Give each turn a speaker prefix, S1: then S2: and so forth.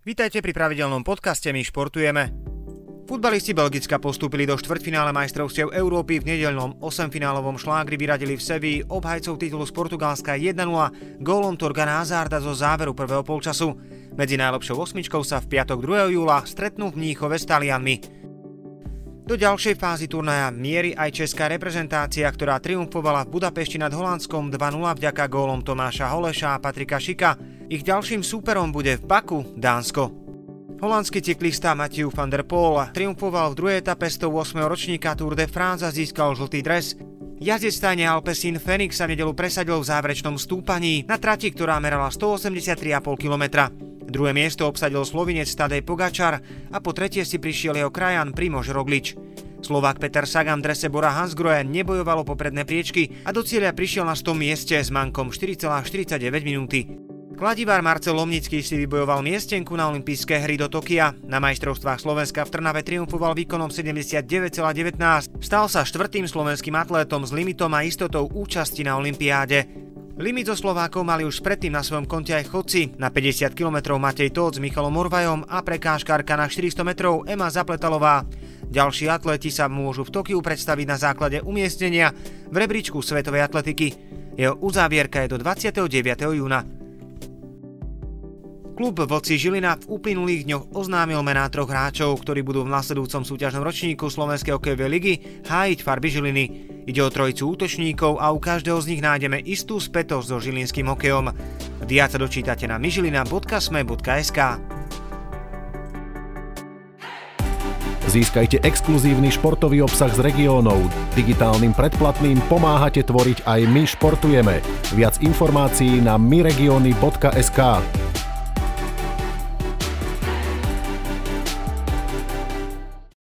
S1: Vítajte pri pravidelnom podcaste My športujeme. Futbalisti Belgicka postúpili do štvrťfinále majstrovstiev Európy v nedeľnom 8-finálovom šlágri vyradili v Sevi obhajcov titulu z Portugalska 1-0 gólom Torgana Hazarda zo záveru prvého polčasu. Medzi najlepšou osmičkou sa v piatok 2. júla stretnú v Mníchove s Talianmi. Do ďalšej fázy turnaja mierí aj česká reprezentácia, ktorá triumfovala v Budapešti nad Holandskom 2-0 vďaka gólom Tomáša Holeša a Patrika Šika. Ich ďalším súperom bude v Baku Dánsko. Holandský cyklista Matthew van der Poel triumfoval v druhej etape 108. ročníka Tour de France a získal žltý dres. Jazdec stajne Alpecin Phoenix sa nedelu presadil v záverečnom stúpaní na trati, ktorá merala 183,5 km. Druhé miesto obsadil slovinec Tadej Pogačar a po tretie si prišiel jeho krajan Primož Roglič. Slovák Peter Sagan v drese Bora Hansgrohe nebojovalo popredné priečky a do cieľa prišiel na 100 mieste s mankom 4,49 minúty. Kladivár Marcel Lomnický si vybojoval miestenku na olympijské hry do Tokia. Na majstrovstvách Slovenska v Trnave triumfoval výkonom 79,19. Stal sa štvrtým slovenským atlétom s limitom a istotou účasti na olympiáde. Limit zo Slovákov mali už predtým na svojom konte aj chodci. Na 50 km Matej Tóth s Michalom Morvajom a prekážkárka na 400 metrov Ema Zapletalová. Ďalší atleti sa môžu v Tokiu predstaviť na základe umiestnenia v rebríčku svetovej atletiky. Jeho uzávierka je do 29. júna. Klub Vlci Žilina v uplynulých dňoch oznámil mená troch hráčov, ktorí budú v nasledujúcom súťažnom ročníku Slovenskej hokejovej ligy hájiť farby Žiliny. Ide o trojicu útočníkov a u každého z nich nájdeme istú spätosť so žilinským hokejom. Viac sa dočítate na myžilina.sme.sk
S2: Získajte exkluzívny športový obsah z regiónov. Digitálnym predplatným pomáhate tvoriť aj My športujeme. Viac informácií na myregiony.sk.